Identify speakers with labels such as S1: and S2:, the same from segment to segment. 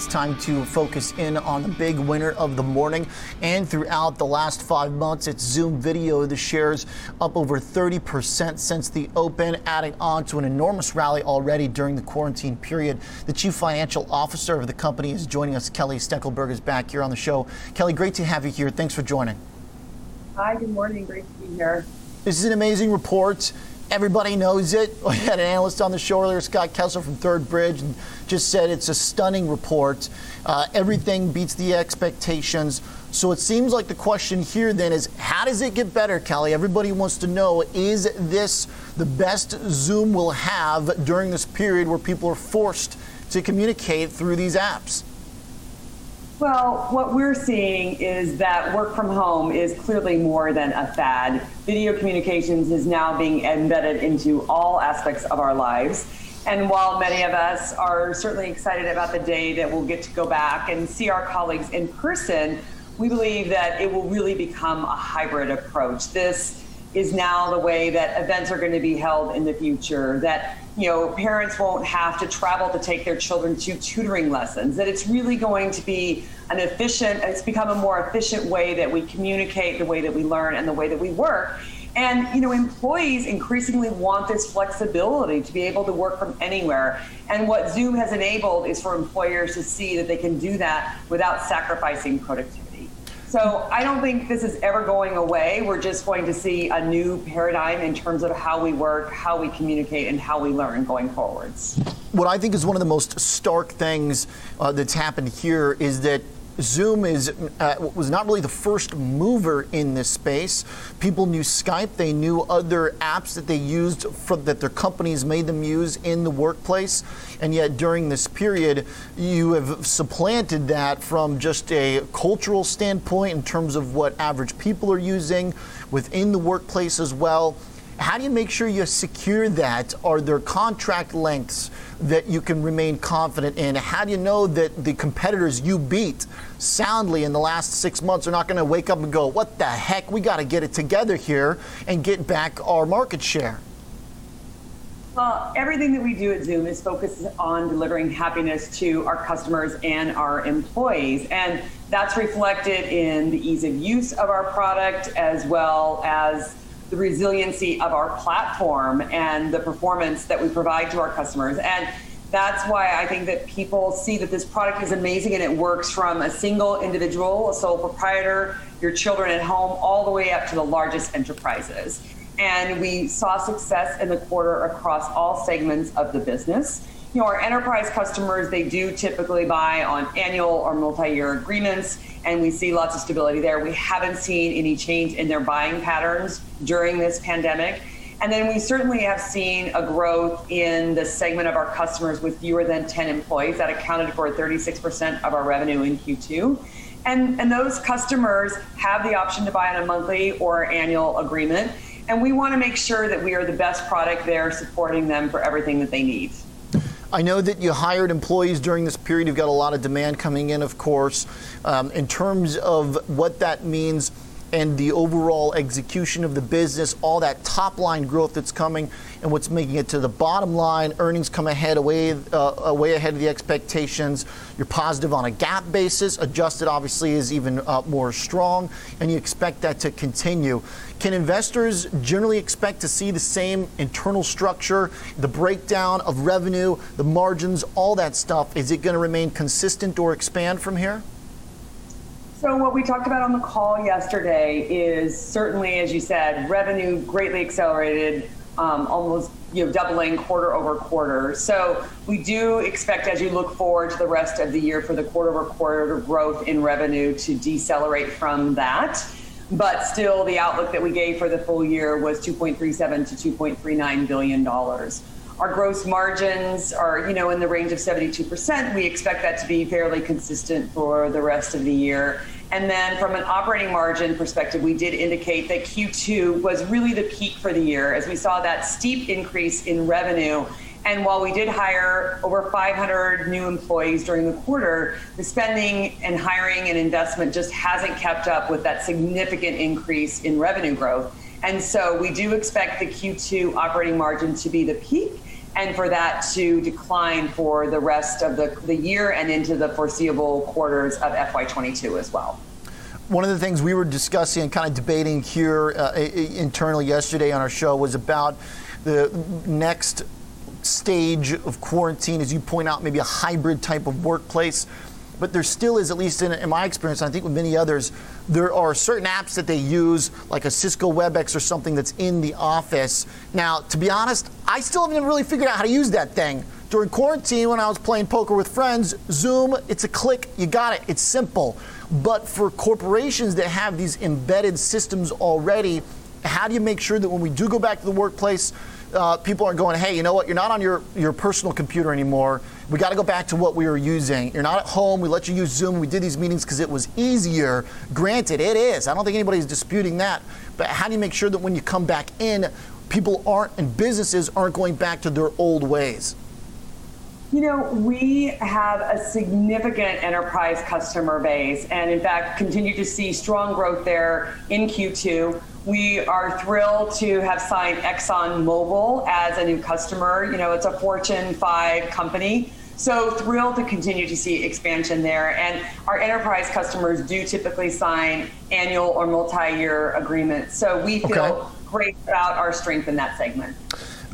S1: It's time to focus in on the big winner of the morning. And throughout the last five months, it's Zoom video. The shares up over 30% since the open, adding on to an enormous rally already during the quarantine period. The chief financial officer of the company is joining us. Kelly Steckelberg is back here on the show. Kelly, great to have you here. Thanks for joining.
S2: Hi, good morning. Great to be here.
S1: This is an amazing report. Everybody knows it. We had an analyst on the show earlier, Scott Kessler from Third Bridge, and just said it's a stunning report. Uh, everything beats the expectations. So it seems like the question here then is how does it get better, Kelly? Everybody wants to know is this the best Zoom will have during this period where people are forced to communicate through these apps?
S2: Well, what we're seeing is that work from home is clearly more than a fad. Video communications is now being embedded into all aspects of our lives. And while many of us are certainly excited about the day that we'll get to go back and see our colleagues in person, we believe that it will really become a hybrid approach. This is now the way that events are going to be held in the future, that you know, parents won't have to travel to take their children to tutoring lessons, that it's really going to be an efficient, it's become a more efficient way that we communicate, the way that we learn, and the way that we work. And you know, employees increasingly want this flexibility to be able to work from anywhere. And what Zoom has enabled is for employers to see that they can do that without sacrificing productivity. So I don't think this is ever going away. We're just going to see a new paradigm in terms of how we work, how we communicate, and how we learn going forwards.
S1: What I think is one of the most stark things uh, that's happened here is that Zoom is uh, was not really the first mover in this space. People knew Skype, they knew other apps that they used for, that their companies made them use in the workplace, and yet during this period, you have supplanted that from just a cultural standpoint in terms of what average people are using within the workplace as well. How do you make sure you secure that? Are there contract lengths that you can remain confident in? How do you know that the competitors you beat soundly in the last six months are not going to wake up and go, what the heck, we got to get it together here and get back our market share?
S2: Well, everything that we do at Zoom is focused on delivering happiness to our customers and our employees. And that's reflected in the ease of use of our product as well as the resiliency of our platform and the performance that we provide to our customers. And that's why I think that people see that this product is amazing and it works from a single individual, a sole proprietor, your children at home, all the way up to the largest enterprises. And we saw success in the quarter across all segments of the business. You know, our enterprise customers, they do typically buy on annual or multi-year agreements and we see lots of stability there. We haven't seen any change in their buying patterns during this pandemic. And then we certainly have seen a growth in the segment of our customers with fewer than 10 employees that accounted for 36% of our revenue in Q2. And, and those customers have the option to buy on a monthly or annual agreement. And we want to make sure that we are the best product there supporting them for everything that they need.
S1: I know that you hired employees during this period. You've got a lot of demand coming in, of course. Um, in terms of what that means and the overall execution of the business, all that top line growth that's coming, and what's making it to the bottom line. Earnings come ahead, away, uh, way ahead of the expectations. You're positive on a GAAP basis. Adjusted, obviously, is even uh, more strong, and you expect that to continue. Can investors generally expect to see the same internal structure, the breakdown of revenue, the margins, all that stuff? Is it going to remain consistent or expand from here?
S2: So what we talked about on the call yesterday is certainly, as you said, revenue greatly accelerated, um, almost you know doubling quarter over quarter. So we do expect, as you look forward to the rest of the year, for the quarter over quarter growth in revenue to decelerate from that. But still, the outlook that we gave for the full year was 2.37 to 2.39 billion dollars. Our gross margins are, you know, in the range of 72%. We expect that to be fairly consistent for the rest of the year. And then from an operating margin perspective, we did indicate that Q2 was really the peak for the year as we saw that steep increase in revenue. And while we did hire over 500 new employees during the quarter, the spending and hiring and investment just hasn't kept up with that significant increase in revenue growth. And so we do expect the Q2 operating margin to be the peak and for that to decline for the rest of the, the year and into the foreseeable quarters of FY22 as well.
S1: One of the things we were discussing and kind of debating here uh, internally yesterday on our show was about the next stage of quarantine, as you point out, maybe a hybrid type of workplace. But there still is, at least in, in my experience, and I think with many others, there are certain apps that they use, like a Cisco WebEx or something that's in the office. Now, to be honest, I still haven't really figured out how to use that thing. During quarantine, when I was playing poker with friends, Zoom, it's a click, you got it, it's simple. But for corporations that have these embedded systems already, how do you make sure that when we do go back to the workplace, uh, people aren't going, hey, you know what? You're not on your, your personal computer anymore. We got to go back to what we were using. You're not at home. We let you use Zoom. We did these meetings because it was easier. Granted, it is. I don't think anybody's disputing that. But how do you make sure that when you come back in, people aren't and businesses aren't going back to their old ways?
S2: You know, we have a significant enterprise customer base, and in fact, continue to see strong growth there in Q2. We are thrilled to have signed ExxonMobil as a new customer. You know, it's a Fortune 5 company. So thrilled to continue to see expansion there. And our enterprise customers do typically sign annual or multi year agreements. So we feel okay. Great about our strength in that segment.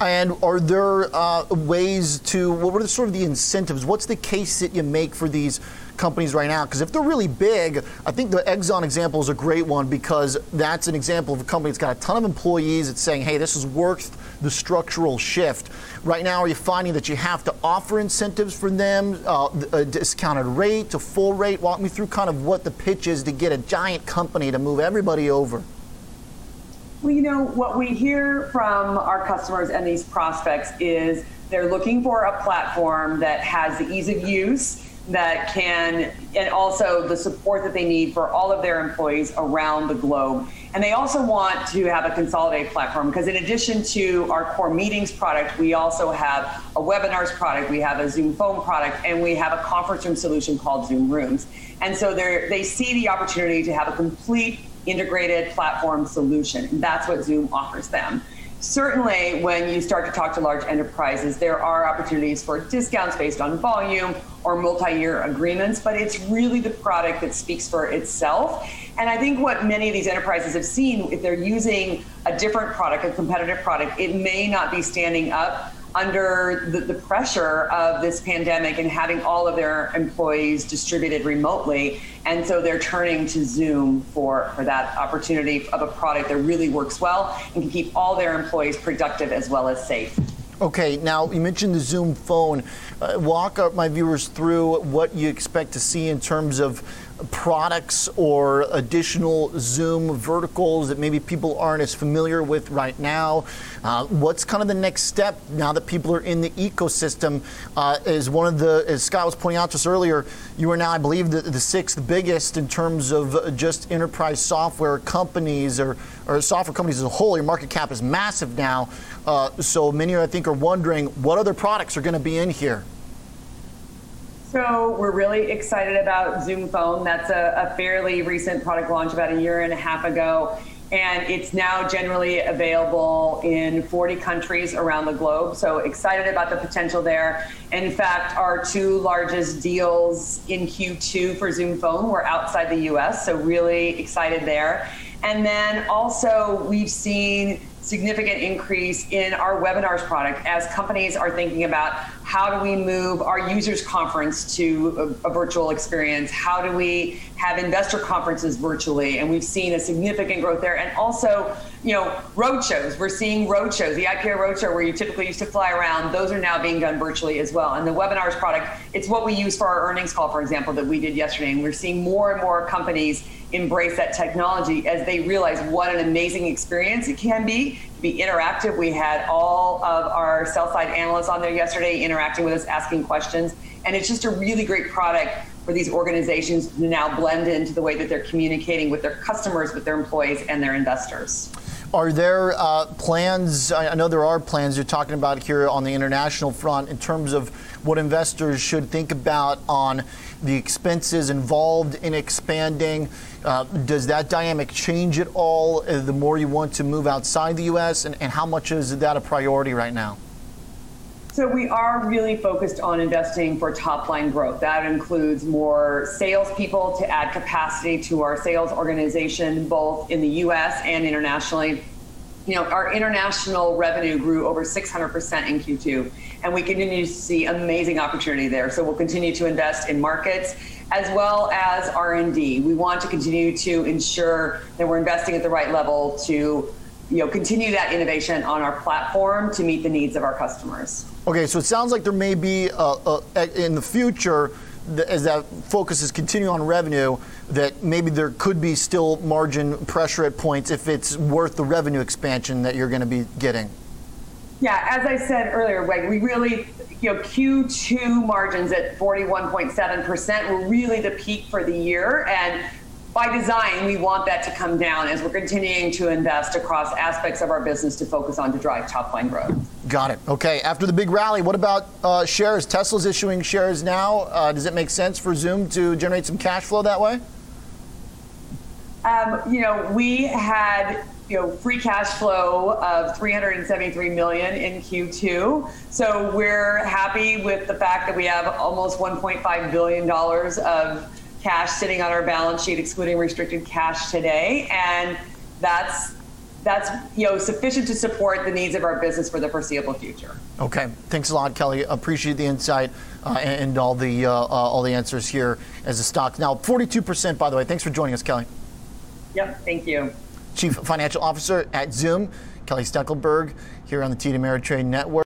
S1: And are there uh, ways to, what are the, sort of the incentives? What's the case that you make for these companies right now? Because if they're really big, I think the Exxon example is a great one because that's an example of a company that's got a ton of employees. It's saying, hey, this is worth the structural shift. Right now, are you finding that you have to offer incentives for them, uh, a discounted rate, a full rate? Walk me through kind of what the pitch is to get a giant company to move everybody over.
S2: Well, you know, what we hear from our customers and these prospects is they're looking for a platform that has the ease of use that can, and also the support that they need for all of their employees around the globe. And they also want to have a consolidated platform because, in addition to our core meetings product, we also have a webinars product, we have a Zoom phone product, and we have a conference room solution called Zoom Rooms. And so they see the opportunity to have a complete integrated platform solution. And that's what Zoom offers them. Certainly, when you start to talk to large enterprises, there are opportunities for discounts based on volume or multi year agreements, but it's really the product that speaks for itself. And I think what many of these enterprises have seen, if they're using a different product, a competitive product, it may not be standing up under the, the, pressure of this pandemic and having all of their employees distributed remotely. And so they're turning to Zoom for, for that opportunity of a product that really works well and can keep all their employees productive as well as safe.
S1: Okay, now you mentioned the Zoom phone. Uh, walk my viewers through what you expect to see in terms of products or additional Zoom verticals that maybe people aren't as familiar with right now? Uh, what's kind of the next step now that people are in the ecosystem? Uh, is one of the, as Scott was pointing out us earlier, you are now, I believe, the, the sixth biggest in terms of just enterprise software companies or, or software companies as a whole. Your market cap is massive now. Uh, so many, I think, are wondering what other products are going to be in here.
S2: So we're really excited about Zoom Phone. That's a, a, fairly recent product launch about a year and a half ago. And it's now generally available in 40 countries around the globe. So excited about the potential there. In fact, our two largest deals in Q2 for Zoom Phone were outside the US. So really excited there. And then also, we've seen significant increase in our webinars product as companies are thinking about how do we move our users conference to a, a, virtual experience? How do we have investor conferences virtually? And we've seen a significant growth there. And also you know road shows. We're seeing road shows the ipo roadshow where you typically used to fly around. Those are now being done virtually as well. And the webinars product it's what we use for our earnings call for example that we did yesterday. And we're seeing more and more companies embrace that technology as they realize what an amazing experience it can be be interactive. We had all of our sell side analysts on there yesterday interacting with us, asking questions. And it's just a really great product for these organizations to now blend into the way that they're communicating with their customers, with their employees, and their investors.
S1: Are there uh, plans? I know there are plans you're talking about here on the international front in terms of what investors should think about on the expenses involved in expanding. Uh, does that dynamic change at all uh, the more you want to move outside the U.S., and, and how much is that a priority right now?
S2: So we are really focused on investing for top line growth. That includes more salespeople to add capacity to our sales organization, both in the U.S. and internationally. You know, our international revenue grew over 600% in Q2, and we continue to see amazing opportunity there. So we'll continue to invest in markets as well as R&D. We want to continue to ensure that we're investing at the right level to you know, continue that innovation on our platform to meet the needs of our customers.
S1: Okay, so it sounds like there may be uh, uh, in the future, as that focus is continuing on revenue, that maybe there could be still margin pressure at points if it's worth the revenue expansion that you're going to be getting.
S2: Yeah, as I said earlier, like we really, you know, Q2 margins at 41.7% were really the peak for the year, and by design, we want that to come down as we're continuing to invest across aspects of our business to focus on to drive top line growth.
S1: Got it. Okay. After the big rally, what about uh, shares? Tesla's issuing shares now. Uh, does it make sense for Zoom to generate some cash flow that way?
S2: Um, you know, we had you know free cash flow of 373 million in Q2. So we're happy with the fact that we have almost 1.5 billion dollars of cash sitting on our balance sheet, excluding restricted cash today, and that's that's you know sufficient to support the needs of our business for the foreseeable future.
S1: Okay, thanks a lot, Kelly. Appreciate the insight uh, and, all the uh, uh, all the answers here as a stock. Now, 42%, by the way. Thanks for joining us, Kelly.
S2: Yep, thank you.
S1: Chief Financial Officer at Zoom, Kelly Steckelberg, here on the TD Ameritrade Network.